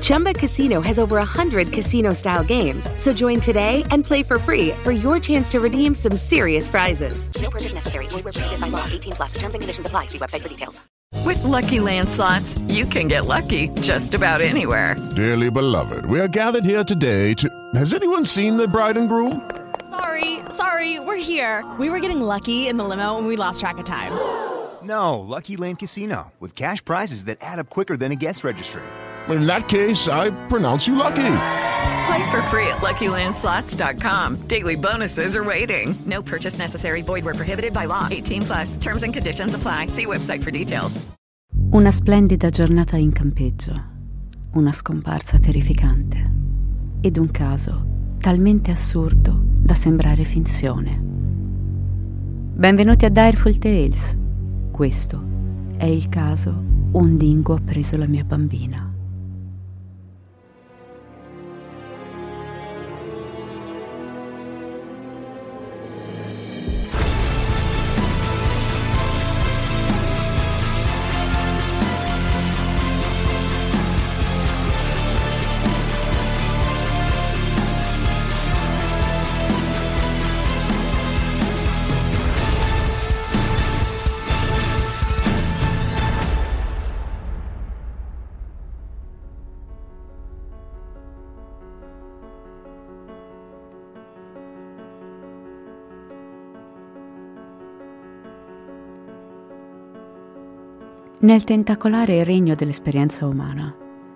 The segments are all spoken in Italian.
Chumba Casino has over 100 casino style games. So join today and play for free for your chance to redeem some serious prizes. No purchase necessary. Void where prohibited by law. 18 plus. Terms and conditions apply. See website for details. With Lucky Land slots, you can get lucky just about anywhere. Dearly beloved, we are gathered here today to. Has anyone seen the bride and groom? Sorry, sorry, we're here. We were getting lucky in the limo and we lost track of time. No, Lucky Land Casino, with cash prizes that add up quicker than a guest registry. In that case, I pronounce you lucky. Play for free at LuckyLandSlots.com. Daily bonuses are waiting. No purchase necessary. Void where prohibited by law. 18 plus. Terms and conditions apply. See website for details. Una splendida giornata in campeggio, una scomparsa terrificante ed un caso talmente assurdo da sembrare finzione. Benvenuti a Direful Tales. Questo è il caso Un dingo ha preso la mia bambina. Nel tentacolare regno dell'esperienza umana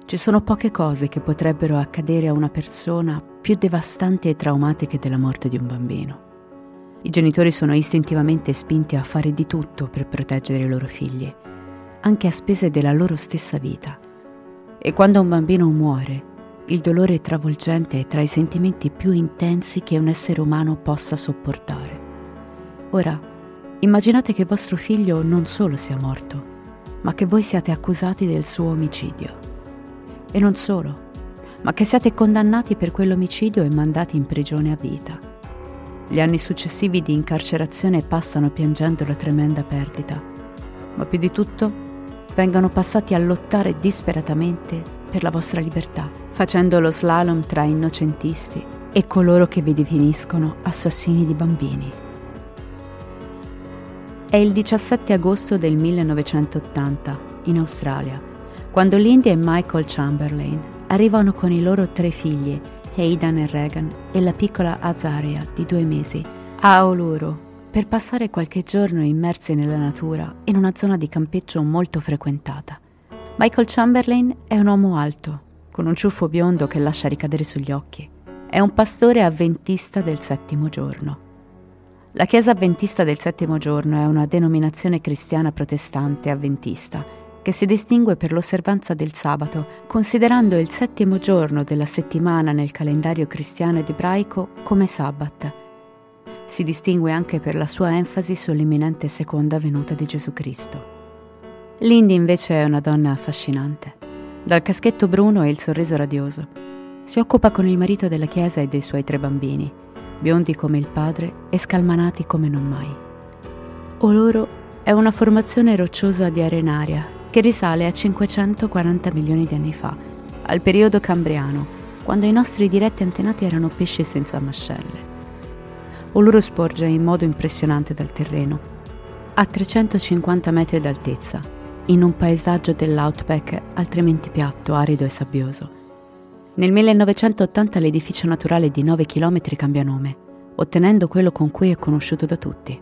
ci sono poche cose che potrebbero accadere a una persona più devastanti e traumatiche della morte di un bambino. I genitori sono istintivamente spinti a fare di tutto per proteggere i loro figli, anche a spese della loro stessa vita. E quando un bambino muore, il dolore travolgente è tra i sentimenti più intensi che un essere umano possa sopportare. Ora, immaginate che vostro figlio non solo sia morto, ma che voi siate accusati del suo omicidio. E non solo, ma che siate condannati per quell'omicidio e mandati in prigione a vita. Gli anni successivi di incarcerazione passano piangendo la tremenda perdita, ma più di tutto vengono passati a lottare disperatamente per la vostra libertà, facendo lo slalom tra innocentisti e coloro che vi definiscono assassini di bambini. È il 17 agosto del 1980, in Australia, quando Lindy e Michael Chamberlain arrivano con i loro tre figli, Aidan e Regan, e la piccola Azaria di due mesi, a Uluru, per passare qualche giorno immersi nella natura in una zona di campeggio molto frequentata. Michael Chamberlain è un uomo alto, con un ciuffo biondo che lascia ricadere sugli occhi. È un pastore avventista del settimo giorno. La Chiesa Avventista del Settimo Giorno è una denominazione cristiana protestante avventista che si distingue per l'osservanza del sabato, considerando il settimo giorno della settimana nel calendario cristiano ed ebraico come sabbat. Si distingue anche per la sua enfasi sull'imminente seconda venuta di Gesù Cristo. Lindy invece è una donna affascinante. Dal caschetto bruno e il sorriso radioso. Si occupa con il marito della chiesa e dei suoi tre bambini biondi come il padre e scalmanati come non mai. Oloro è una formazione rocciosa di arenaria che risale a 540 milioni di anni fa, al periodo cambriano, quando i nostri diretti antenati erano pesci senza mascelle. Uluru sporge in modo impressionante dal terreno, a 350 metri d'altezza, in un paesaggio dell'outback altrimenti piatto, arido e sabbioso. Nel 1980 l'edificio naturale di 9 km cambia nome, ottenendo quello con cui è conosciuto da tutti,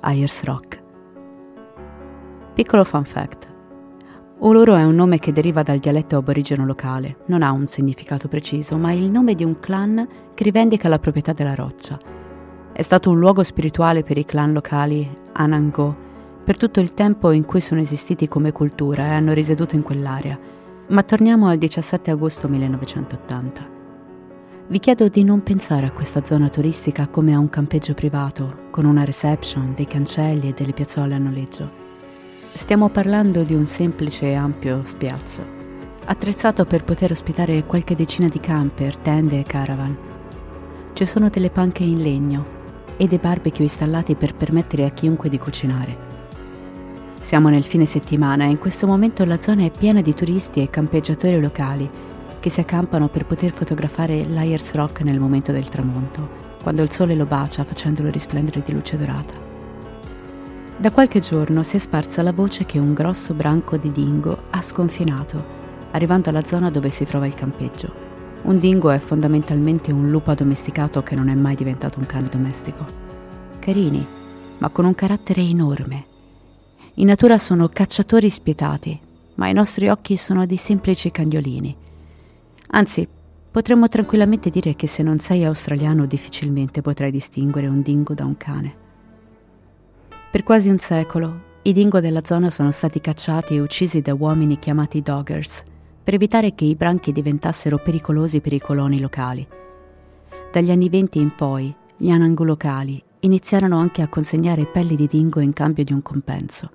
Ayers Rock. Piccolo fun fact. Uluru è un nome che deriva dal dialetto aborigeno locale, non ha un significato preciso, ma è il nome di un clan che rivendica la proprietà della roccia. È stato un luogo spirituale per i clan locali Anango per tutto il tempo in cui sono esistiti come cultura e hanno risieduto in quell'area. Ma torniamo al 17 agosto 1980. Vi chiedo di non pensare a questa zona turistica come a un campeggio privato, con una reception, dei cancelli e delle piazzole a noleggio. Stiamo parlando di un semplice e ampio spiazzo, attrezzato per poter ospitare qualche decina di camper, tende e caravan. Ci sono delle panche in legno e dei barbecue installati per permettere a chiunque di cucinare. Siamo nel fine settimana e in questo momento la zona è piena di turisti e campeggiatori locali che si accampano per poter fotografare l'Ayers Rock nel momento del tramonto, quando il sole lo bacia facendolo risplendere di luce dorata. Da qualche giorno si è sparsa la voce che un grosso branco di dingo ha sconfinato, arrivando alla zona dove si trova il campeggio. Un dingo è fondamentalmente un lupo addomesticato che non è mai diventato un cane domestico. Carini, ma con un carattere enorme. In natura sono cacciatori spietati, ma ai nostri occhi sono dei semplici cagnolini. Anzi, potremmo tranquillamente dire che se non sei australiano difficilmente potrai distinguere un dingo da un cane. Per quasi un secolo i dingo della zona sono stati cacciati e uccisi da uomini chiamati doggers per evitare che i branchi diventassero pericolosi per i coloni locali. Dagli anni venti in poi, gli anangu locali iniziarono anche a consegnare pelli di dingo in cambio di un compenso.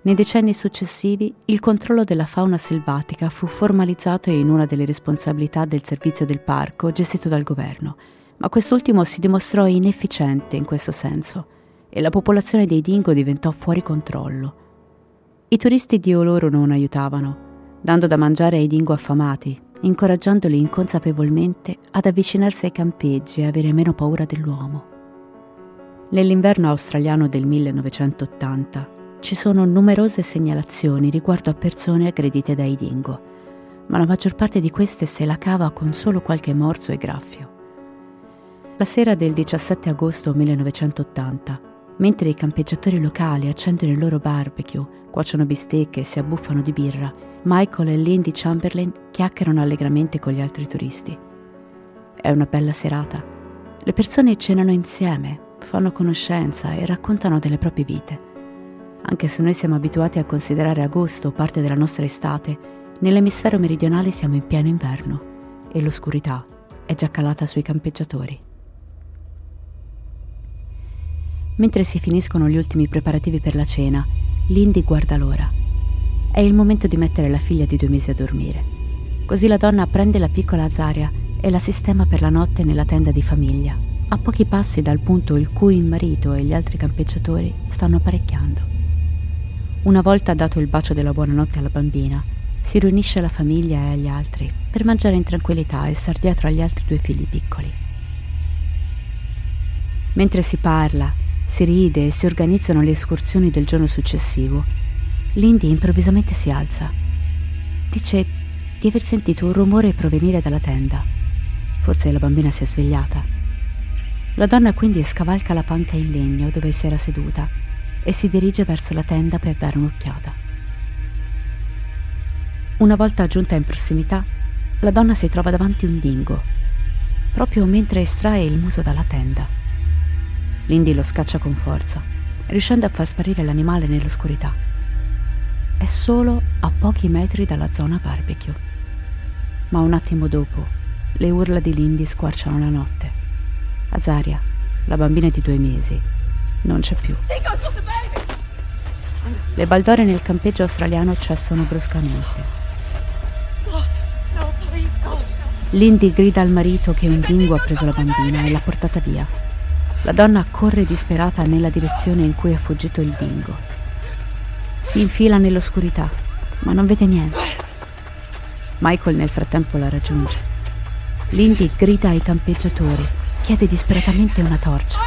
Nei decenni successivi il controllo della fauna selvatica fu formalizzato in una delle responsabilità del servizio del parco gestito dal governo, ma quest'ultimo si dimostrò inefficiente in questo senso e la popolazione dei dingo diventò fuori controllo. I turisti di Oloro non aiutavano, dando da mangiare ai dingo affamati, incoraggiandoli inconsapevolmente ad avvicinarsi ai campeggi e avere meno paura dell'uomo. Nell'inverno australiano del 1980 ci sono numerose segnalazioni riguardo a persone aggredite dai dingo, ma la maggior parte di queste se la cava con solo qualche morso e graffio. La sera del 17 agosto 1980 Mentre i campeggiatori locali accendono il loro barbecue, cuociono bistecche e si abbuffano di birra, Michael e Lindy Chamberlain chiacchierano allegramente con gli altri turisti. È una bella serata. Le persone cenano insieme, fanno conoscenza e raccontano delle proprie vite. Anche se noi siamo abituati a considerare agosto parte della nostra estate, nell'emisfero meridionale siamo in pieno inverno e l'oscurità è già calata sui campeggiatori. Mentre si finiscono gli ultimi preparativi per la cena, Lindy guarda l'ora. È il momento di mettere la figlia di due mesi a dormire. Così la donna prende la piccola Azaria e la sistema per la notte nella tenda di famiglia, a pochi passi dal punto il cui il marito e gli altri campeggiatori stanno apparecchiando. Una volta dato il bacio della buonanotte alla bambina, si riunisce la famiglia e agli altri per mangiare in tranquillità e star dietro agli altri due figli piccoli. Mentre si parla si ride e si organizzano le escursioni del giorno successivo. Lindy improvvisamente si alza. Dice di aver sentito un rumore provenire dalla tenda. Forse la bambina si è svegliata. La donna quindi scavalca la panca in legno dove si era seduta e si dirige verso la tenda per dare un'occhiata. Una volta giunta in prossimità, la donna si trova davanti un dingo, proprio mentre estrae il muso dalla tenda. Lindy lo scaccia con forza, riuscendo a far sparire l'animale nell'oscurità. È solo a pochi metri dalla zona barbecue. Ma un attimo dopo, le urla di Lindy squarciano la notte. Azaria, la bambina di due mesi, non c'è più. Le baldore nel campeggio australiano cessano bruscamente. Lindy grida al marito che un dingo ha preso la bambina e l'ha portata via. La donna corre disperata nella direzione in cui è fuggito il dingo. Si infila nell'oscurità, ma non vede niente. Michael nel frattempo la raggiunge. Lindy grida ai campeggiatori, chiede disperatamente una torcia.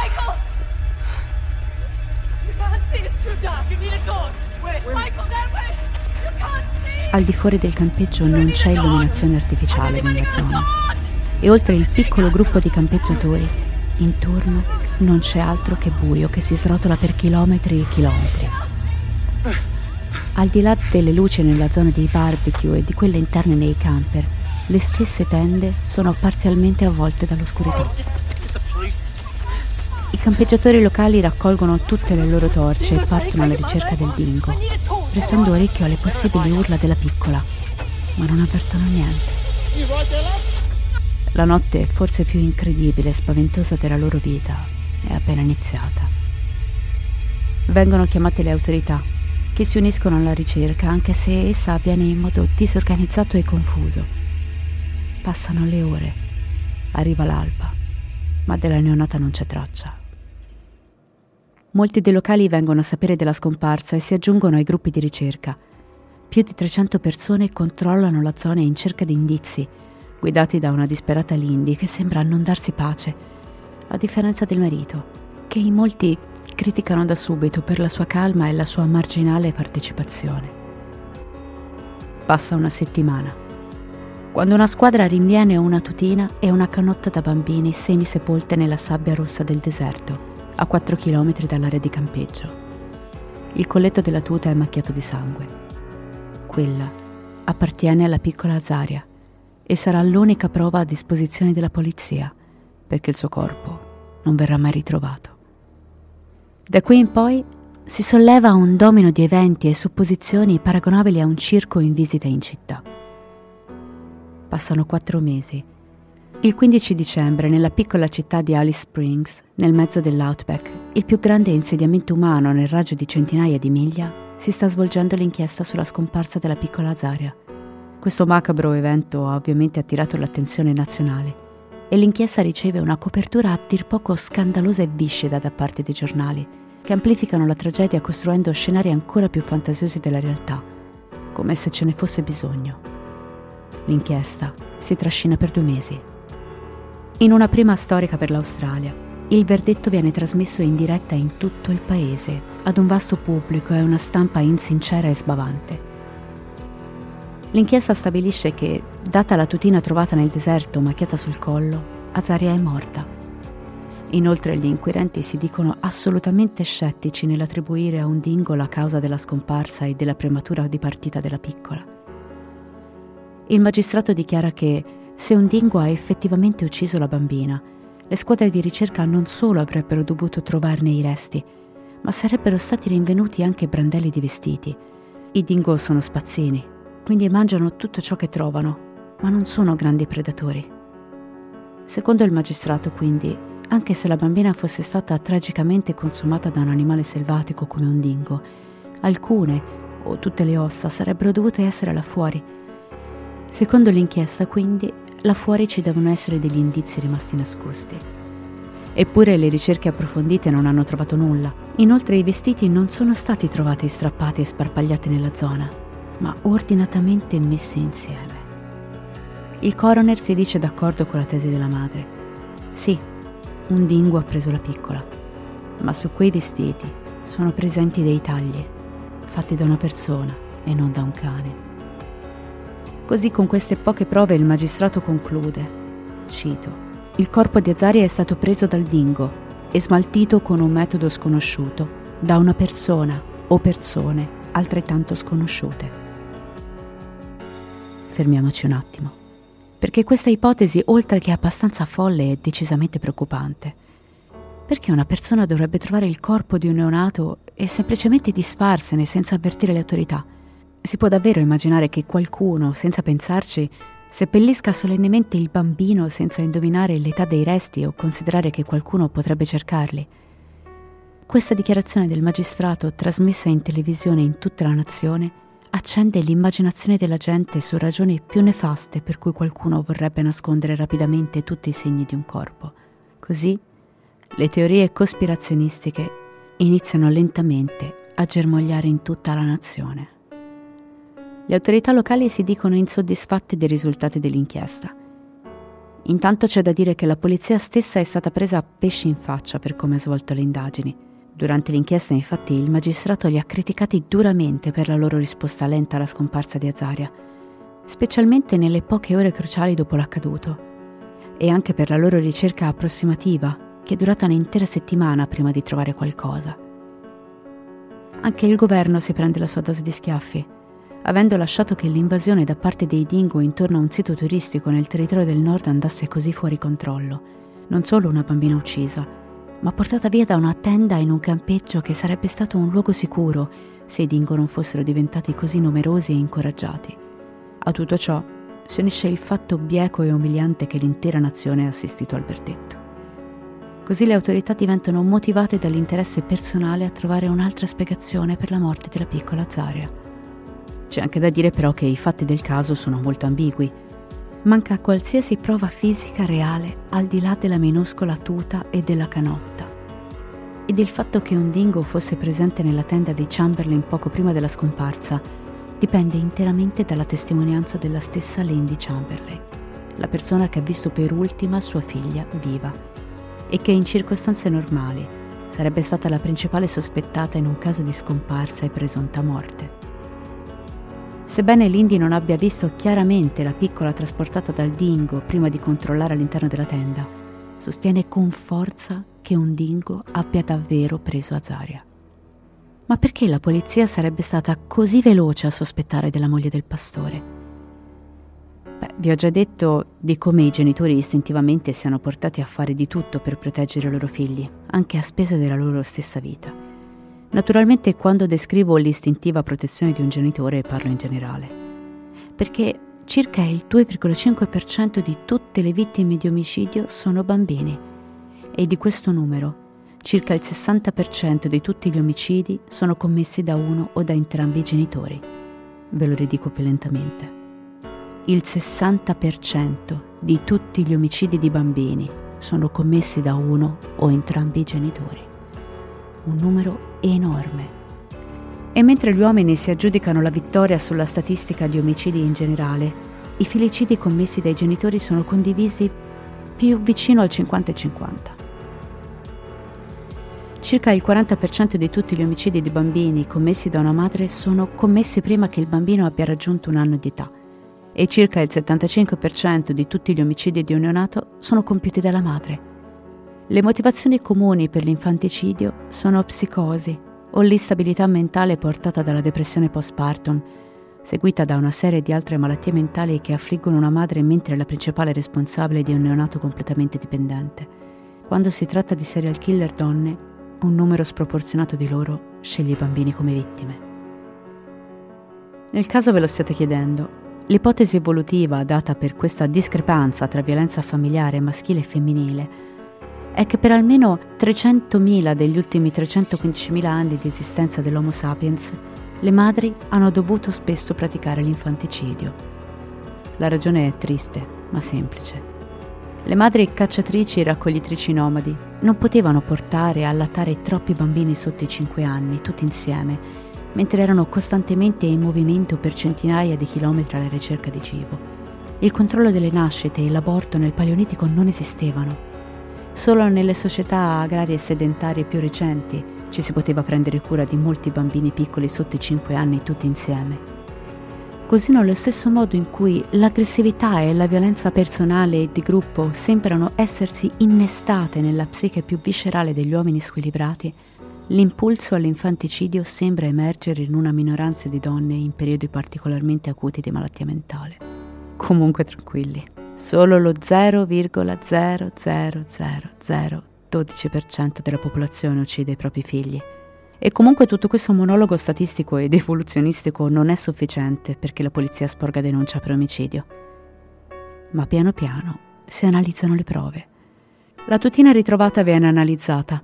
Al di fuori del campeggio non c'è illuminazione artificiale nella zona e oltre il piccolo gruppo di campeggiatori, intorno non c'è altro che buio che si srotola per chilometri e chilometri. Al di là delle luci nella zona dei barbecue e di quelle interne nei camper, le stesse tende sono parzialmente avvolte dall'oscurità. I campeggiatori locali raccolgono tutte le loro torce e partono alla ricerca del dingo, prestando orecchio alle possibili urla della piccola, ma non avvertono niente. La notte, forse più incredibile e spaventosa della loro vita, è appena iniziata. Vengono chiamate le autorità, che si uniscono alla ricerca anche se essa avviene in modo disorganizzato e confuso. Passano le ore, arriva l'alba, ma della neonata non c'è traccia. Molti dei locali vengono a sapere della scomparsa e si aggiungono ai gruppi di ricerca. Più di 300 persone controllano la zona in cerca di indizi, guidati da una disperata Lindy che sembra non darsi pace, a differenza del marito, che in molti criticano da subito per la sua calma e la sua marginale partecipazione. Passa una settimana. Quando una squadra rinviene una tutina e una canotta da bambini semisepolte nella sabbia rossa del deserto, a 4 km dall'area di campeggio. Il colletto della tuta è macchiato di sangue. Quella appartiene alla piccola Azaria e sarà l'unica prova a disposizione della polizia, perché il suo corpo non verrà mai ritrovato. Da qui in poi si solleva un domino di eventi e supposizioni paragonabili a un circo in visita in città. Passano quattro mesi. Il 15 dicembre, nella piccola città di Alice Springs, nel mezzo dell'Outback, il più grande insediamento umano nel raggio di centinaia di miglia, si sta svolgendo l'inchiesta sulla scomparsa della piccola Azaria. Questo macabro evento ha ovviamente attirato l'attenzione nazionale e l'inchiesta riceve una copertura a dir poco scandalosa e viscida da parte dei giornali, che amplificano la tragedia costruendo scenari ancora più fantasiosi della realtà, come se ce ne fosse bisogno. L'inchiesta si trascina per due mesi. In una prima storica per l'Australia, il verdetto viene trasmesso in diretta in tutto il paese, ad un vasto pubblico e una stampa insincera e sbavante. L'inchiesta stabilisce che, data la tutina trovata nel deserto macchiata sul collo, Azaria è morta. Inoltre gli inquirenti si dicono assolutamente scettici nell'attribuire a un dingo la causa della scomparsa e della prematura dipartita della piccola. Il magistrato dichiara che se un dingo ha effettivamente ucciso la bambina, le squadre di ricerca non solo avrebbero dovuto trovarne i resti, ma sarebbero stati rinvenuti anche brandelli di vestiti. I dingo sono spazzini, quindi mangiano tutto ciò che trovano, ma non sono grandi predatori. Secondo il magistrato, quindi, anche se la bambina fosse stata tragicamente consumata da un animale selvatico come un dingo, alcune o tutte le ossa sarebbero dovute essere là fuori. Secondo l'inchiesta, quindi, là fuori ci devono essere degli indizi rimasti nascosti. Eppure le ricerche approfondite non hanno trovato nulla. Inoltre i vestiti non sono stati trovati strappati e sparpagliati nella zona, ma ordinatamente messi insieme. Il coroner si dice d'accordo con la tesi della madre. Sì, un dingo ha preso la piccola, ma su quei vestiti sono presenti dei tagli, fatti da una persona e non da un cane. Così con queste poche prove il magistrato conclude, cito, il corpo di Azaria è stato preso dal dingo e smaltito con un metodo sconosciuto da una persona o persone altrettanto sconosciute. Fermiamoci un attimo, perché questa ipotesi, oltre che abbastanza folle, è decisamente preoccupante. Perché una persona dovrebbe trovare il corpo di un neonato e semplicemente disfarsene senza avvertire le autorità? Si può davvero immaginare che qualcuno, senza pensarci, seppellisca solennemente il bambino senza indovinare l'età dei resti o considerare che qualcuno potrebbe cercarli? Questa dichiarazione del magistrato, trasmessa in televisione in tutta la nazione, accende l'immaginazione della gente su ragioni più nefaste per cui qualcuno vorrebbe nascondere rapidamente tutti i segni di un corpo. Così le teorie cospirazionistiche iniziano lentamente a germogliare in tutta la nazione. Le autorità locali si dicono insoddisfatte dei risultati dell'inchiesta. Intanto c'è da dire che la polizia stessa è stata presa a pesci in faccia per come ha svolto le indagini. Durante l'inchiesta, infatti, il magistrato li ha criticati duramente per la loro risposta lenta alla scomparsa di Azaria, specialmente nelle poche ore cruciali dopo l'accaduto, e anche per la loro ricerca approssimativa, che è durata un'intera settimana prima di trovare qualcosa. Anche il governo si prende la sua dose di schiaffi avendo lasciato che l'invasione da parte dei Dingo intorno a un sito turistico nel territorio del nord andasse così fuori controllo. Non solo una bambina uccisa, ma portata via da una tenda in un campeggio che sarebbe stato un luogo sicuro se i Dingo non fossero diventati così numerosi e incoraggiati. A tutto ciò si unisce il fatto bieco e umiliante che l'intera nazione ha assistito al verdetto. Così le autorità diventano motivate dall'interesse personale a trovare un'altra spiegazione per la morte della piccola Zaria. C'è anche da dire però che i fatti del caso sono molto ambigui. Manca qualsiasi prova fisica reale al di là della minuscola tuta e della canotta. Ed il fatto che un dingo fosse presente nella tenda di Chamberlain poco prima della scomparsa dipende interamente dalla testimonianza della stessa Lindy Chamberlain, la persona che ha visto per ultima sua figlia viva e che in circostanze normali sarebbe stata la principale sospettata in un caso di scomparsa e presunta morte. Sebbene Lindy non abbia visto chiaramente la piccola trasportata dal dingo prima di controllare all'interno della tenda, sostiene con forza che un dingo abbia davvero preso Azaria. Ma perché la polizia sarebbe stata così veloce a sospettare della moglie del pastore? Beh, vi ho già detto di come i genitori istintivamente siano portati a fare di tutto per proteggere i loro figli, anche a spese della loro stessa vita. Naturalmente quando descrivo l'istintiva protezione di un genitore parlo in generale, perché circa il 2,5% di tutte le vittime di omicidio sono bambini e di questo numero circa il 60% di tutti gli omicidi sono commessi da uno o da entrambi i genitori. Ve lo ridico più lentamente. Il 60% di tutti gli omicidi di bambini sono commessi da uno o entrambi i genitori un numero enorme. E mentre gli uomini si aggiudicano la vittoria sulla statistica di omicidi in generale, i filicidi commessi dai genitori sono condivisi più vicino al 50-50. Circa il 40% di tutti gli omicidi di bambini commessi da una madre sono commessi prima che il bambino abbia raggiunto un anno di età e circa il 75% di tutti gli omicidi di un neonato sono compiuti dalla madre. Le motivazioni comuni per l'infanticidio sono psicosi o l'instabilità mentale portata dalla depressione postpartum, seguita da una serie di altre malattie mentali che affliggono una madre mentre è la principale responsabile di un neonato completamente dipendente. Quando si tratta di serial killer donne, un numero sproporzionato di loro sceglie i bambini come vittime. Nel caso ve lo stiate chiedendo, l'ipotesi evolutiva data per questa discrepanza tra violenza familiare maschile e femminile è che per almeno 300.000 degli ultimi 315.000 anni di esistenza dell'Homo sapiens, le madri hanno dovuto spesso praticare l'infanticidio. La ragione è triste, ma semplice. Le madri cacciatrici e raccoglitrici nomadi non potevano portare e allattare troppi bambini sotto i 5 anni, tutti insieme, mentre erano costantemente in movimento per centinaia di chilometri alla ricerca di cibo. Il controllo delle nascite e l'aborto nel Paleolitico non esistevano Solo nelle società agrarie sedentarie più recenti ci si poteva prendere cura di molti bambini piccoli sotto i 5 anni tutti insieme. Così nello stesso modo in cui l'aggressività e la violenza personale e di gruppo sembrano essersi innestate nella psiche più viscerale degli uomini squilibrati, l'impulso all'infanticidio sembra emergere in una minoranza di donne in periodi particolarmente acuti di malattia mentale. Comunque tranquilli, Solo lo 0,00012% della popolazione uccide i propri figli. E comunque tutto questo monologo statistico ed evoluzionistico non è sufficiente perché la polizia sporga denuncia per omicidio. Ma piano piano si analizzano le prove. La tutina ritrovata viene analizzata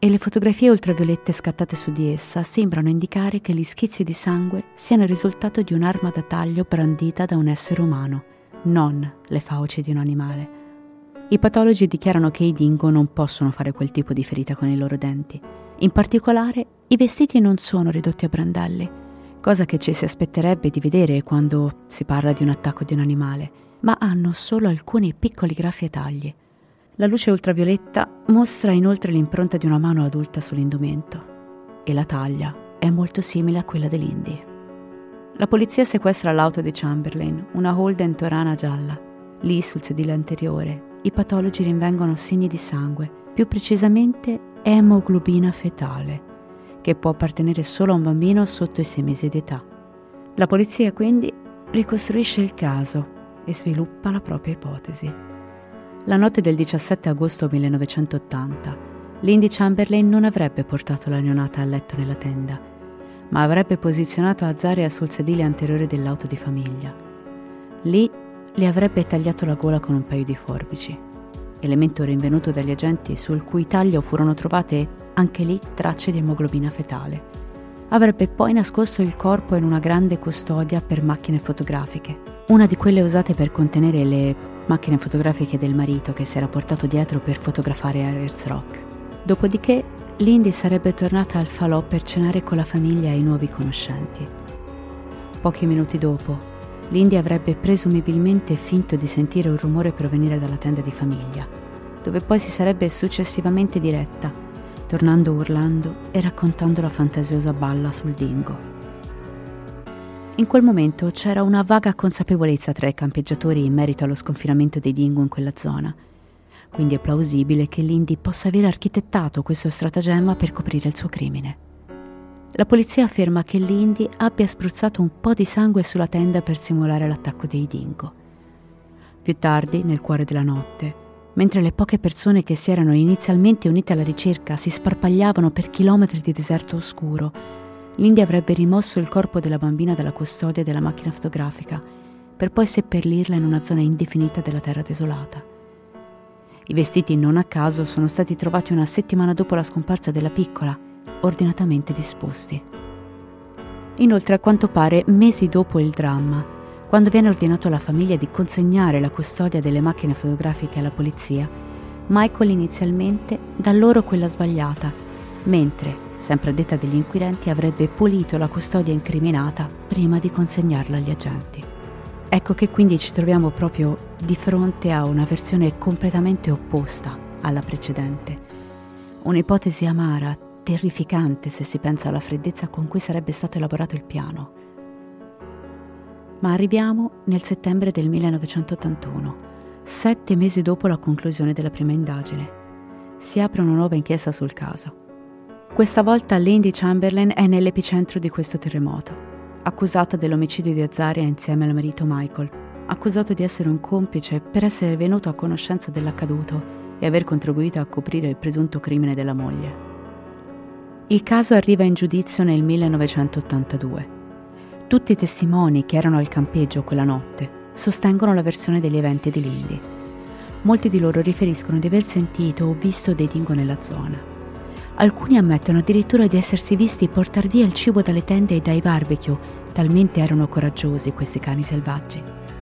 e le fotografie ultraviolette scattate su di essa sembrano indicare che gli schizzi di sangue siano il risultato di un'arma da taglio brandita da un essere umano non le fauci di un animale. I patologi dichiarano che i dingo non possono fare quel tipo di ferita con i loro denti. In particolare, i vestiti non sono ridotti a brandelli, cosa che ci si aspetterebbe di vedere quando si parla di un attacco di un animale, ma hanno solo alcuni piccoli graffi e tagli. La luce ultravioletta mostra inoltre l'impronta di una mano adulta sull'indumento e la taglia è molto simile a quella dell'Indy. La polizia sequestra l'auto di Chamberlain, una Holden Torana gialla. Lì, sul sedile anteriore, i patologi rinvengono segni di sangue, più precisamente emoglobina fetale, che può appartenere solo a un bambino sotto i sei mesi di età. La polizia quindi ricostruisce il caso e sviluppa la propria ipotesi. La notte del 17 agosto 1980, Lindy Chamberlain non avrebbe portato la neonata a letto nella tenda, ma avrebbe posizionato Azaria sul sedile anteriore dell'auto di famiglia. Lì le avrebbe tagliato la gola con un paio di forbici, elemento rinvenuto dagli agenti sul cui taglio furono trovate anche lì tracce di emoglobina fetale. Avrebbe poi nascosto il corpo in una grande custodia per macchine fotografiche, una di quelle usate per contenere le macchine fotografiche del marito che si era portato dietro per fotografare Ayers Rock. Dopodiché Lindy sarebbe tornata al falò per cenare con la famiglia e i nuovi conoscenti. Pochi minuti dopo, Lindy avrebbe presumibilmente finto di sentire un rumore provenire dalla tenda di famiglia, dove poi si sarebbe successivamente diretta, tornando urlando e raccontando la fantasiosa balla sul dingo. In quel momento c'era una vaga consapevolezza tra i campeggiatori in merito allo sconfinamento dei dingo in quella zona, quindi è plausibile che Lindy possa aver architettato questo stratagemma per coprire il suo crimine. La polizia afferma che Lindy abbia spruzzato un po' di sangue sulla tenda per simulare l'attacco dei dingo. Più tardi, nel cuore della notte, mentre le poche persone che si erano inizialmente unite alla ricerca si sparpagliavano per chilometri di deserto oscuro, Lindy avrebbe rimosso il corpo della bambina dalla custodia della macchina fotografica per poi seppellirla in una zona indefinita della terra desolata. I vestiti non a caso sono stati trovati una settimana dopo la scomparsa della piccola ordinatamente disposti. Inoltre, a quanto pare, mesi dopo il dramma, quando viene ordinato alla famiglia di consegnare la custodia delle macchine fotografiche alla polizia, Michael inizialmente dà loro quella sbagliata, mentre, sempre a detta degli inquirenti, avrebbe pulito la custodia incriminata prima di consegnarla agli agenti. Ecco che quindi ci troviamo proprio di fronte a una versione completamente opposta alla precedente. Un'ipotesi amara, terrificante se si pensa alla freddezza con cui sarebbe stato elaborato il piano. Ma arriviamo nel settembre del 1981, sette mesi dopo la conclusione della prima indagine. Si apre una nuova inchiesta sul caso. Questa volta Lindy Chamberlain è nell'epicentro di questo terremoto, accusata dell'omicidio di Azaria insieme al marito Michael, accusato di essere un complice per essere venuto a conoscenza dell'accaduto e aver contribuito a coprire il presunto crimine della moglie. Il caso arriva in giudizio nel 1982. Tutti i testimoni che erano al campeggio quella notte sostengono la versione degli eventi di Lindy. Molti di loro riferiscono di aver sentito o visto dei dingo nella zona. Alcuni ammettono addirittura di essersi visti portare via il cibo dalle tende e dai barbecue, talmente erano coraggiosi questi cani selvaggi.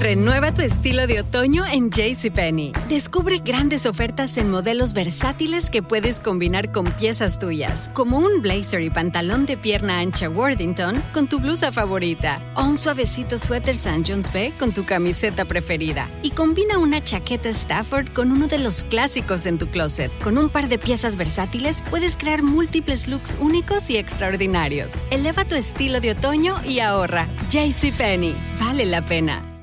Renueva tu estilo de otoño en JCPenney. Descubre grandes ofertas en modelos versátiles que puedes combinar con piezas tuyas, como un blazer y pantalón de pierna ancha Worthington con tu blusa favorita, o un suavecito suéter St. John's Bay con tu camiseta preferida. Y combina una chaqueta Stafford con uno de los clásicos en tu closet. Con un par de piezas versátiles puedes crear múltiples looks únicos y extraordinarios. Eleva tu estilo de otoño y ahorra. JCPenney. Vale la pena.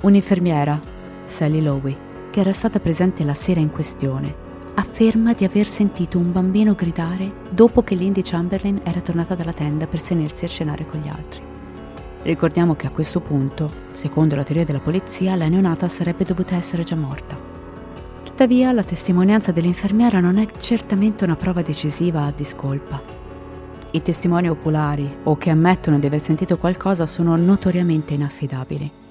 Un'infermiera, Sally Lowe, che era stata presente la sera in questione, afferma di aver sentito un bambino gridare dopo che Lindy Chamberlain era tornata dalla tenda per senersi a cenare con gli altri. Ricordiamo che a questo punto, secondo la teoria della polizia, la neonata sarebbe dovuta essere già morta. Tuttavia, la testimonianza dell'infermiera non è certamente una prova decisiva a discolpa. I testimoni oculari o che ammettono di aver sentito qualcosa sono notoriamente inaffidabili.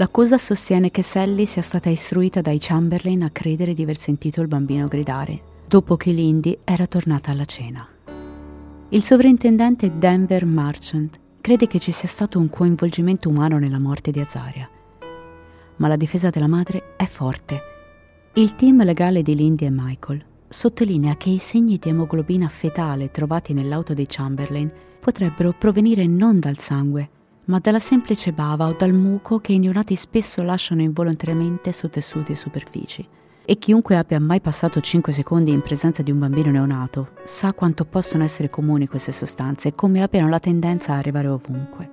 L'accusa sostiene che Sally sia stata istruita dai Chamberlain a credere di aver sentito il bambino gridare, dopo che Lindy era tornata alla cena. Il sovrintendente Denver Marchant crede che ci sia stato un coinvolgimento umano nella morte di Azaria. Ma la difesa della madre è forte. Il team legale di Lindy e Michael sottolinea che i segni di emoglobina fetale trovati nell'auto dei Chamberlain potrebbero provenire non dal sangue, ma dalla semplice bava o dal muco che i neonati spesso lasciano involontariamente su tessuti e superfici. E chiunque abbia mai passato 5 secondi in presenza di un bambino neonato sa quanto possono essere comuni queste sostanze e come abbiano la tendenza a arrivare ovunque.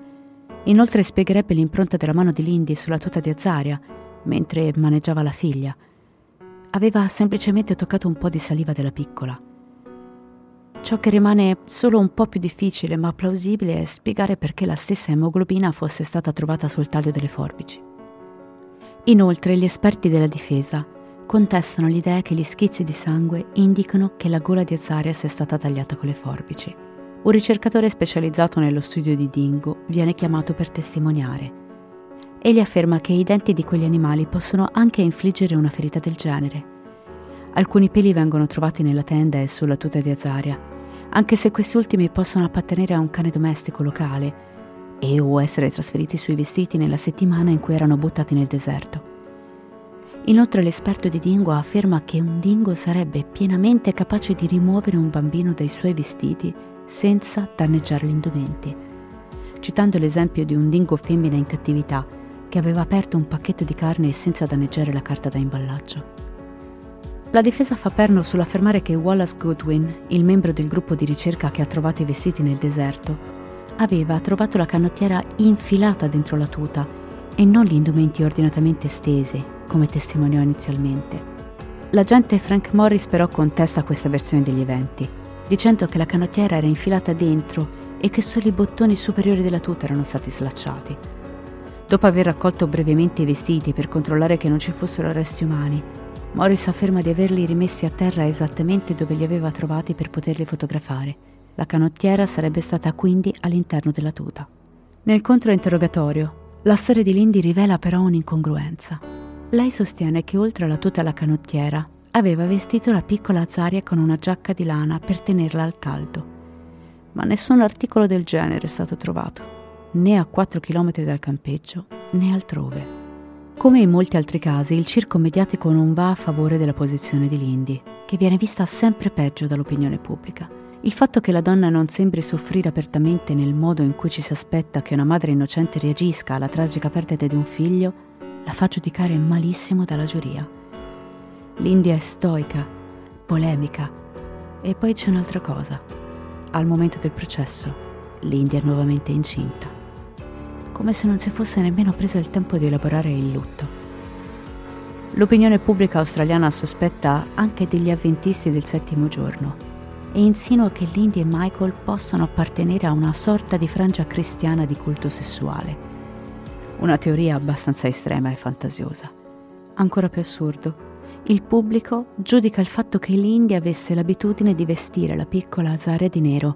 Inoltre spiegherebbe l'impronta della mano di Lindy sulla tuta di Azaria mentre maneggiava la figlia. Aveva semplicemente toccato un po' di saliva della piccola. Ciò che rimane solo un po' più difficile ma plausibile è spiegare perché la stessa emoglobina fosse stata trovata sul taglio delle forbici. Inoltre gli esperti della difesa contestano l'idea che gli schizzi di sangue indicano che la gola di Azaria sia stata tagliata con le forbici. Un ricercatore specializzato nello studio di dingo viene chiamato per testimoniare. Egli afferma che i denti di quegli animali possono anche infliggere una ferita del genere. Alcuni peli vengono trovati nella tenda e sulla tuta di Azaria, anche se questi ultimi possono appartenere a un cane domestico locale e o essere trasferiti sui vestiti nella settimana in cui erano buttati nel deserto. Inoltre l'esperto di dingo afferma che un dingo sarebbe pienamente capace di rimuovere un bambino dai suoi vestiti senza danneggiare gli indumenti. Citando l'esempio di un dingo femmina in cattività che aveva aperto un pacchetto di carne senza danneggiare la carta da imballaggio. La difesa fa perno sull'affermare che Wallace Goodwin, il membro del gruppo di ricerca che ha trovato i vestiti nel deserto, aveva trovato la canottiera infilata dentro la tuta e non gli indumenti ordinatamente stesi, come testimoniò inizialmente. L'agente Frank Morris però contesta questa versione degli eventi, dicendo che la canottiera era infilata dentro e che solo i bottoni superiori della tuta erano stati slacciati. Dopo aver raccolto brevemente i vestiti per controllare che non ci fossero resti umani, Morris afferma di averli rimessi a terra esattamente dove li aveva trovati per poterli fotografare. La canottiera sarebbe stata quindi all'interno della tuta. Nel controinterrogatorio, la storia di Lindy rivela però un'incongruenza. Lei sostiene che oltre alla tuta e alla canottiera aveva vestito la piccola Azaria con una giacca di lana per tenerla al caldo. Ma nessun articolo del genere è stato trovato, né a 4 km dal campeggio né altrove. Come in molti altri casi, il circo mediatico non va a favore della posizione di Lindy, che viene vista sempre peggio dall'opinione pubblica. Il fatto che la donna non sembri soffrire apertamente nel modo in cui ci si aspetta che una madre innocente reagisca alla tragica perdita di un figlio, la fa giudicare malissimo dalla giuria. Lindy è stoica, polemica. E poi c'è un'altra cosa. Al momento del processo, Lindy è nuovamente incinta come se non si fosse nemmeno presa il tempo di elaborare il lutto. L'opinione pubblica australiana sospetta anche degli avventisti del settimo giorno e insinua che Lindy e Michael possano appartenere a una sorta di frangia cristiana di culto sessuale. Una teoria abbastanza estrema e fantasiosa. Ancora più assurdo, il pubblico giudica il fatto che Lindy avesse l'abitudine di vestire la piccola Azaria di nero,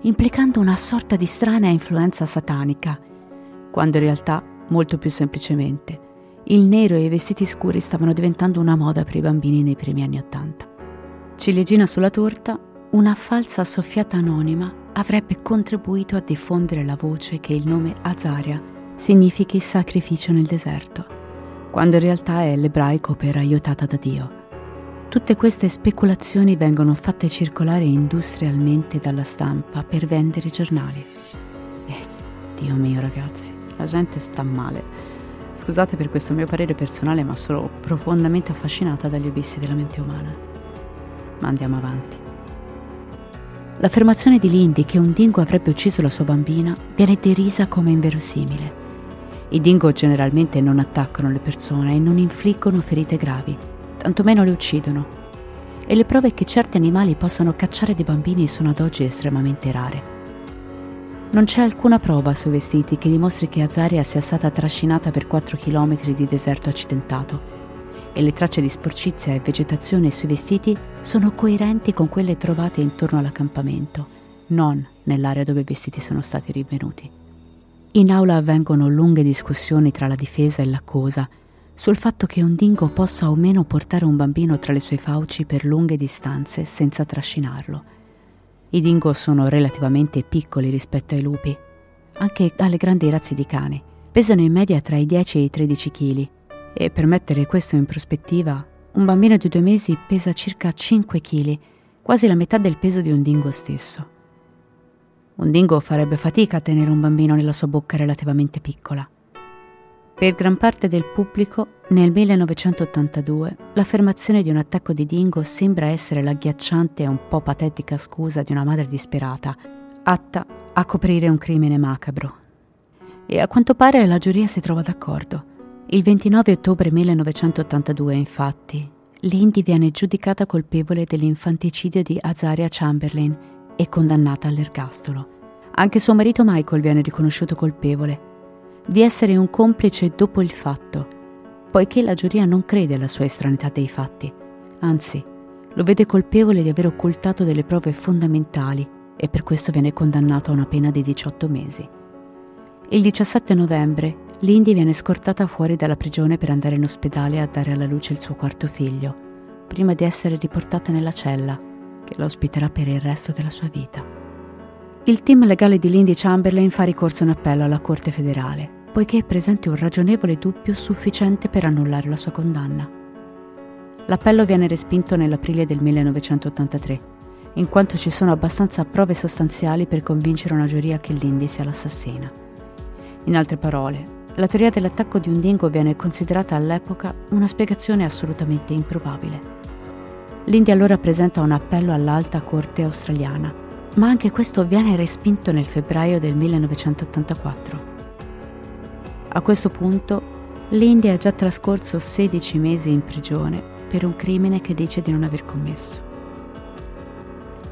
implicando una sorta di strana influenza satanica quando in realtà, molto più semplicemente, il nero e i vestiti scuri stavano diventando una moda per i bambini nei primi anni Ottanta. Ciliegina sulla torta, una falsa soffiata anonima avrebbe contribuito a diffondere la voce che il nome Azaria significhi sacrificio nel deserto, quando in realtà è l'ebraico per aiutata da Dio. Tutte queste speculazioni vengono fatte circolare industrialmente dalla stampa per vendere giornali. E Dio mio ragazzi, la gente sta male. Scusate per questo mio parere personale, ma sono profondamente affascinata dagli abissi della mente umana. Ma andiamo avanti. L'affermazione di Lindy che un dingo avrebbe ucciso la sua bambina viene derisa come inverosimile. I dingo generalmente non attaccano le persone e non infliggono ferite gravi, tantomeno le uccidono. E le prove che certi animali possano cacciare dei bambini sono ad oggi estremamente rare. Non c'è alcuna prova sui vestiti che dimostri che Azaria sia stata trascinata per 4 km di deserto accidentato e le tracce di sporcizia e vegetazione sui vestiti sono coerenti con quelle trovate intorno all'accampamento, non nell'area dove i vestiti sono stati rinvenuti. In aula avvengono lunghe discussioni tra la difesa e l'accusa sul fatto che un dingo possa o meno portare un bambino tra le sue fauci per lunghe distanze senza trascinarlo. I dingo sono relativamente piccoli rispetto ai lupi, anche alle grandi razze di cani. Pesano in media tra i 10 e i 13 kg e per mettere questo in prospettiva, un bambino di due mesi pesa circa 5 kg, quasi la metà del peso di un dingo stesso. Un dingo farebbe fatica a tenere un bambino nella sua bocca relativamente piccola. Per gran parte del pubblico, nel 1982, l'affermazione di un attacco di dingo sembra essere l'agghiacciante e un po' patetica scusa di una madre disperata, atta a coprire un crimine macabro. E a quanto pare la giuria si trova d'accordo. Il 29 ottobre 1982, infatti, Lindy viene giudicata colpevole dell'infanticidio di Azaria Chamberlain e condannata all'ergastolo. Anche suo marito Michael viene riconosciuto colpevole di essere un complice dopo il fatto, poiché la giuria non crede alla sua estranità dei fatti, anzi lo vede colpevole di aver occultato delle prove fondamentali e per questo viene condannato a una pena di 18 mesi. Il 17 novembre Lindy viene scortata fuori dalla prigione per andare in ospedale a dare alla luce il suo quarto figlio, prima di essere riportata nella cella che la ospiterà per il resto della sua vita. Il team legale di Lindy Chamberlain fa ricorso in appello alla Corte federale, poiché è presente un ragionevole dubbio sufficiente per annullare la sua condanna. L'appello viene respinto nell'aprile del 1983, in quanto ci sono abbastanza prove sostanziali per convincere una giuria che Lindy sia l'assassina. In altre parole, la teoria dell'attacco di un dingo viene considerata all'epoca una spiegazione assolutamente improbabile. L'India allora presenta un appello all'alta corte australiana, ma anche questo viene respinto nel febbraio del 1984. A questo punto l'India ha già trascorso 16 mesi in prigione per un crimine che dice di non aver commesso.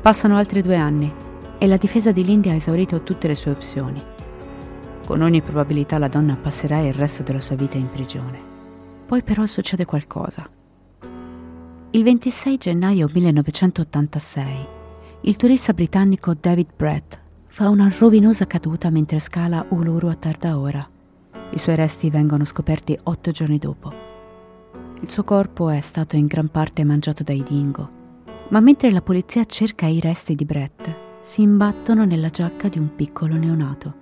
Passano altri due anni e la difesa di Lindy ha esaurito tutte le sue opzioni. Con ogni probabilità la donna passerà il resto della sua vita in prigione. Poi però succede qualcosa. Il 26 gennaio 1986 il turista britannico David Brett fa una rovinosa caduta mentre scala Uluru a tarda ora. I suoi resti vengono scoperti otto giorni dopo. Il suo corpo è stato in gran parte mangiato dai dingo, ma mentre la polizia cerca i resti di Brett, si imbattono nella giacca di un piccolo neonato.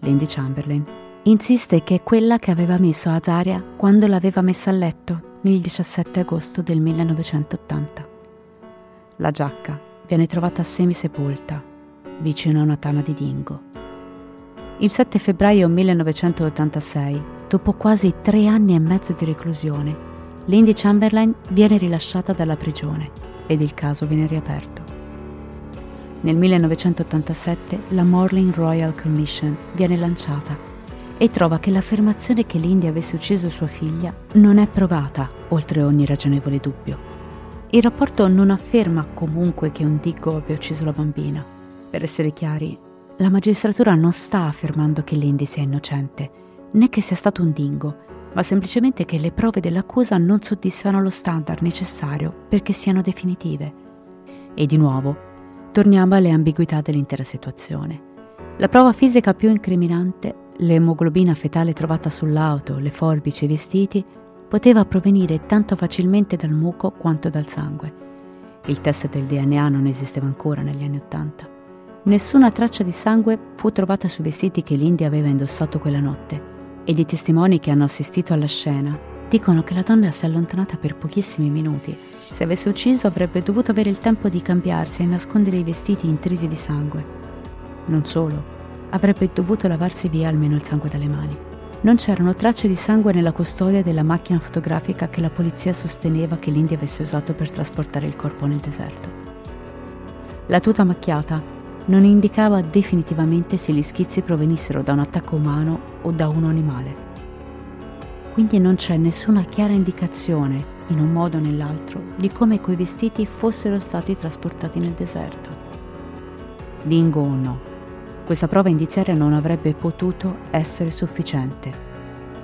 Lindy Chamberlain, insiste che è quella che aveva messo Azaria quando l'aveva messa a letto il 17 agosto del 1980. La giacca viene trovata semisepolta vicino a una tana di dingo. Il 7 febbraio 1986, dopo quasi tre anni e mezzo di reclusione, Lindy Chamberlain viene rilasciata dalla prigione ed il caso viene riaperto. Nel 1987 la Morling Royal Commission viene lanciata e trova che l'affermazione che Lindy avesse ucciso sua figlia non è provata oltre ogni ragionevole dubbio. Il rapporto non afferma comunque che un dico abbia ucciso la bambina. Per essere chiari, la magistratura non sta affermando che Lindy sia innocente, né che sia stato un dingo, ma semplicemente che le prove dell'accusa non soddisfano lo standard necessario perché siano definitive. E di nuovo, Torniamo alle ambiguità dell'intera situazione. La prova fisica più incriminante, l'emoglobina fetale trovata sull'auto, le forbici e i vestiti, poteva provenire tanto facilmente dal muco quanto dal sangue. Il test del DNA non esisteva ancora negli anni Ottanta. Nessuna traccia di sangue fu trovata sui vestiti che l'India aveva indossato quella notte ed i testimoni che hanno assistito alla scena dicono che la donna si è allontanata per pochissimi minuti se avesse ucciso avrebbe dovuto avere il tempo di cambiarsi e nascondere i vestiti intrisi di sangue. Non solo, avrebbe dovuto lavarsi via almeno il sangue dalle mani. Non c'erano tracce di sangue nella custodia della macchina fotografica che la polizia sosteneva che l'India avesse usato per trasportare il corpo nel deserto. La tuta macchiata non indicava definitivamente se gli schizzi provenissero da un attacco umano o da uno animale. Quindi non c'è nessuna chiara indicazione in un modo o nell'altro, di come quei vestiti fossero stati trasportati nel deserto. Dingo o no, questa prova indiziaria non avrebbe potuto essere sufficiente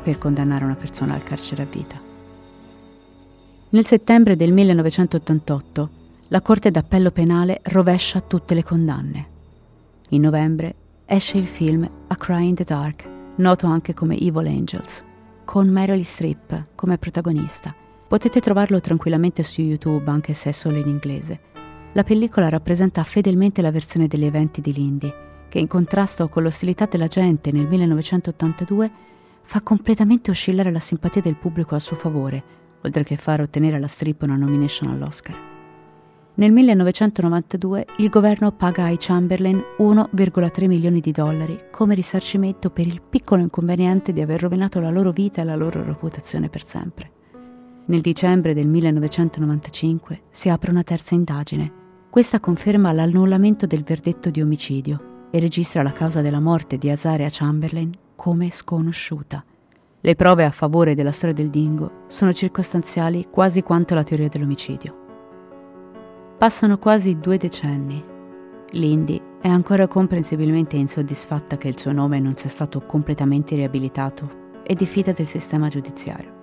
per condannare una persona al carcere a vita. Nel settembre del 1988 la Corte d'Appello Penale rovescia tutte le condanne. In novembre esce il film A Cry in the Dark, noto anche come Evil Angels, con Meryl Streep come protagonista. Potete trovarlo tranquillamente su YouTube, anche se è solo in inglese. La pellicola rappresenta fedelmente la versione degli eventi di Lindy, che in contrasto con l'ostilità della gente nel 1982 fa completamente oscillare la simpatia del pubblico a suo favore, oltre che far ottenere alla strip una nomination all'Oscar. Nel 1992 il governo paga ai Chamberlain 1,3 milioni di dollari come risarcimento per il piccolo inconveniente di aver rovinato la loro vita e la loro reputazione per sempre. Nel dicembre del 1995 si apre una terza indagine questa conferma l'annullamento del verdetto di omicidio e registra la causa della morte di Azaria Chamberlain come sconosciuta. Le prove a favore della storia del dingo sono circostanziali quasi quanto la teoria dell'omicidio. Passano quasi due decenni. Lindy è ancora comprensibilmente insoddisfatta che il suo nome non sia stato completamente riabilitato e diffida del sistema giudiziario.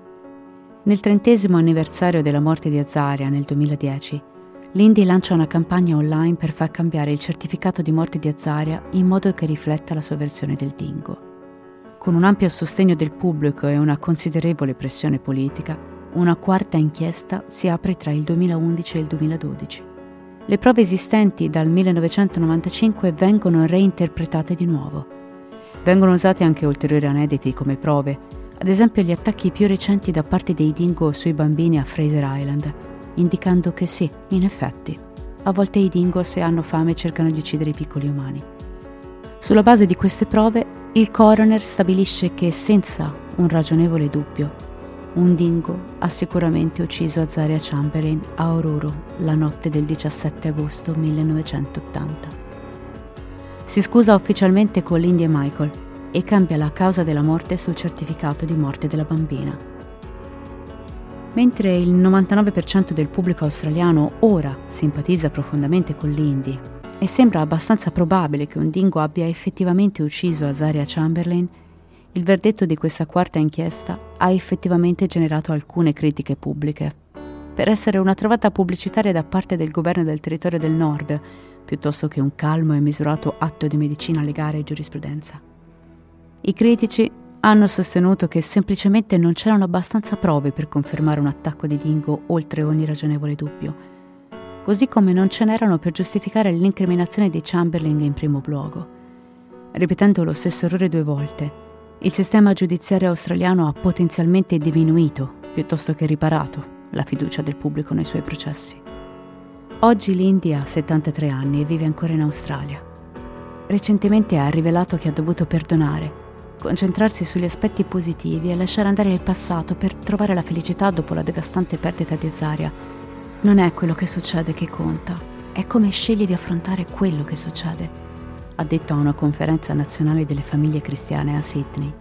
Nel trentesimo anniversario della morte di Azaria nel 2010, Lindy lancia una campagna online per far cambiare il certificato di morte di Azaria in modo che rifletta la sua versione del dingo. Con un ampio sostegno del pubblico e una considerevole pressione politica, una quarta inchiesta si apre tra il 2011 e il 2012. Le prove esistenti dal 1995 vengono reinterpretate di nuovo. Vengono usati anche ulteriori aneddoti come prove, ad esempio gli attacchi più recenti da parte dei dingo sui bambini a Fraser Island, indicando che sì, in effetti, a volte i dingo se hanno fame cercano di uccidere i piccoli umani. Sulla base di queste prove, il coroner stabilisce che senza un ragionevole dubbio, un dingo ha sicuramente ucciso Azaria Chamberlain a Oruro la notte del 17 agosto 1980. Si scusa ufficialmente con Lindy e Michael e cambia la causa della morte sul certificato di morte della bambina. Mentre il 99% del pubblico australiano ora simpatizza profondamente con l'Indy e sembra abbastanza probabile che un dingo abbia effettivamente ucciso Azaria Chamberlain, il verdetto di questa quarta inchiesta ha effettivamente generato alcune critiche pubbliche. Per essere una trovata pubblicitaria da parte del governo del territorio del nord, piuttosto che un calmo e misurato atto di medicina legale e giurisprudenza. I critici hanno sostenuto che semplicemente non c'erano abbastanza prove per confermare un attacco di Dingo oltre ogni ragionevole dubbio, così come non ce n'erano per giustificare l'incriminazione di Chamberlain in primo luogo. Ripetendo lo stesso errore due volte, il sistema giudiziario australiano ha potenzialmente diminuito, piuttosto che riparato, la fiducia del pubblico nei suoi processi. Oggi l'India ha 73 anni e vive ancora in Australia. Recentemente ha rivelato che ha dovuto perdonare concentrarsi sugli aspetti positivi e lasciare andare il passato per trovare la felicità dopo la devastante perdita di Azaria. Non è quello che succede che conta, è come scegli di affrontare quello che succede, ha detto a una conferenza nazionale delle famiglie cristiane a Sydney.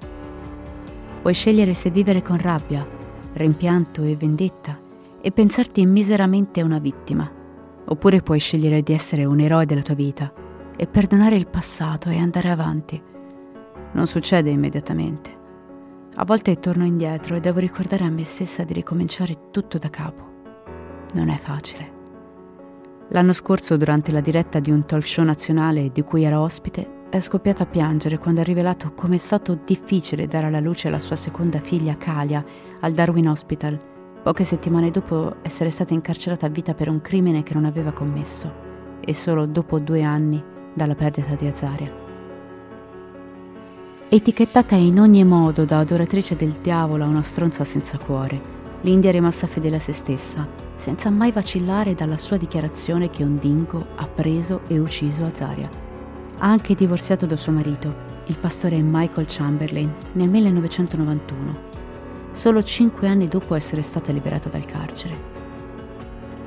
Puoi scegliere se vivere con rabbia, rimpianto e vendetta e pensarti miseramente una vittima, oppure puoi scegliere di essere un eroe della tua vita e perdonare il passato e andare avanti non succede immediatamente. A volte torno indietro e devo ricordare a me stessa di ricominciare tutto da capo. Non è facile. L'anno scorso, durante la diretta di un talk show nazionale di cui era ospite, è scoppiato a piangere quando ha rivelato come è stato difficile dare alla luce la sua seconda figlia, Kalia, al Darwin Hospital, poche settimane dopo essere stata incarcerata a vita per un crimine che non aveva commesso, e solo dopo due anni dalla perdita di Azaria. Etichettata in ogni modo da adoratrice del diavolo a una stronza senza cuore, l'India è rimasta fedele a se stessa, senza mai vacillare dalla sua dichiarazione che un dingo ha preso e ucciso Azaria. Ha anche divorziato da suo marito, il pastore Michael Chamberlain, nel 1991, solo cinque anni dopo essere stata liberata dal carcere.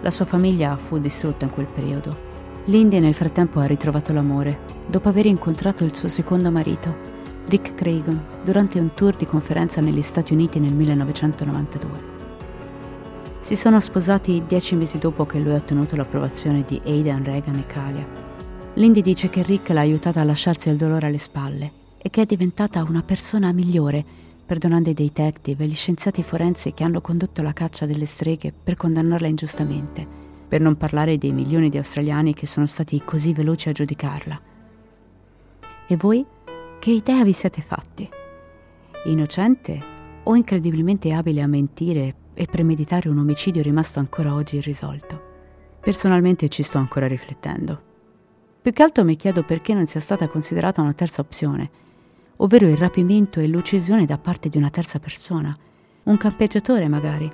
La sua famiglia fu distrutta in quel periodo. L'India nel frattempo ha ritrovato l'amore, dopo aver incontrato il suo secondo marito, Rick Cragon durante un tour di conferenza negli Stati Uniti nel 1992. Si sono sposati dieci mesi dopo che lui ha ottenuto l'approvazione di Aidan, Reagan e Kalia. Lindy dice che Rick l'ha aiutata a lasciarsi il dolore alle spalle e che è diventata una persona migliore, perdonando i detective e gli scienziati forensi che hanno condotto la caccia delle streghe per condannarla ingiustamente, per non parlare dei milioni di australiani che sono stati così veloci a giudicarla E voi? Che idea vi siete fatti? Innocente o incredibilmente abile a mentire e premeditare un omicidio rimasto ancora oggi irrisolto? Personalmente ci sto ancora riflettendo. Più che altro mi chiedo perché non sia stata considerata una terza opzione, ovvero il rapimento e l'uccisione da parte di una terza persona, un campeggiatore magari,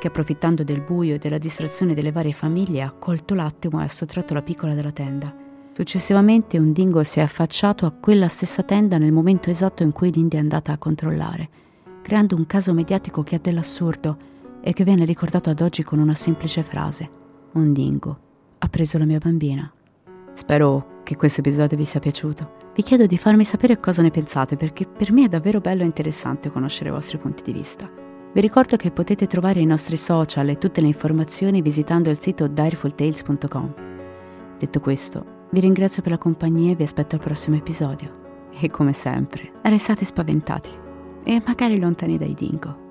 che approfittando del buio e della distrazione delle varie famiglie ha colto l'attimo e ha sottratto la piccola dalla tenda. Successivamente un dingo si è affacciato a quella stessa tenda nel momento esatto in cui l'India è andata a controllare, creando un caso mediatico che ha dell'assurdo e che viene ricordato ad oggi con una semplice frase. Un dingo ha preso la mia bambina. Spero che questo episodio vi sia piaciuto. Vi chiedo di farmi sapere cosa ne pensate perché per me è davvero bello e interessante conoscere i vostri punti di vista. Vi ricordo che potete trovare i nostri social e tutte le informazioni visitando il sito direfultales.com. Detto questo, vi ringrazio per la compagnia e vi aspetto al prossimo episodio. E come sempre, restate spaventati e magari lontani dai dingo.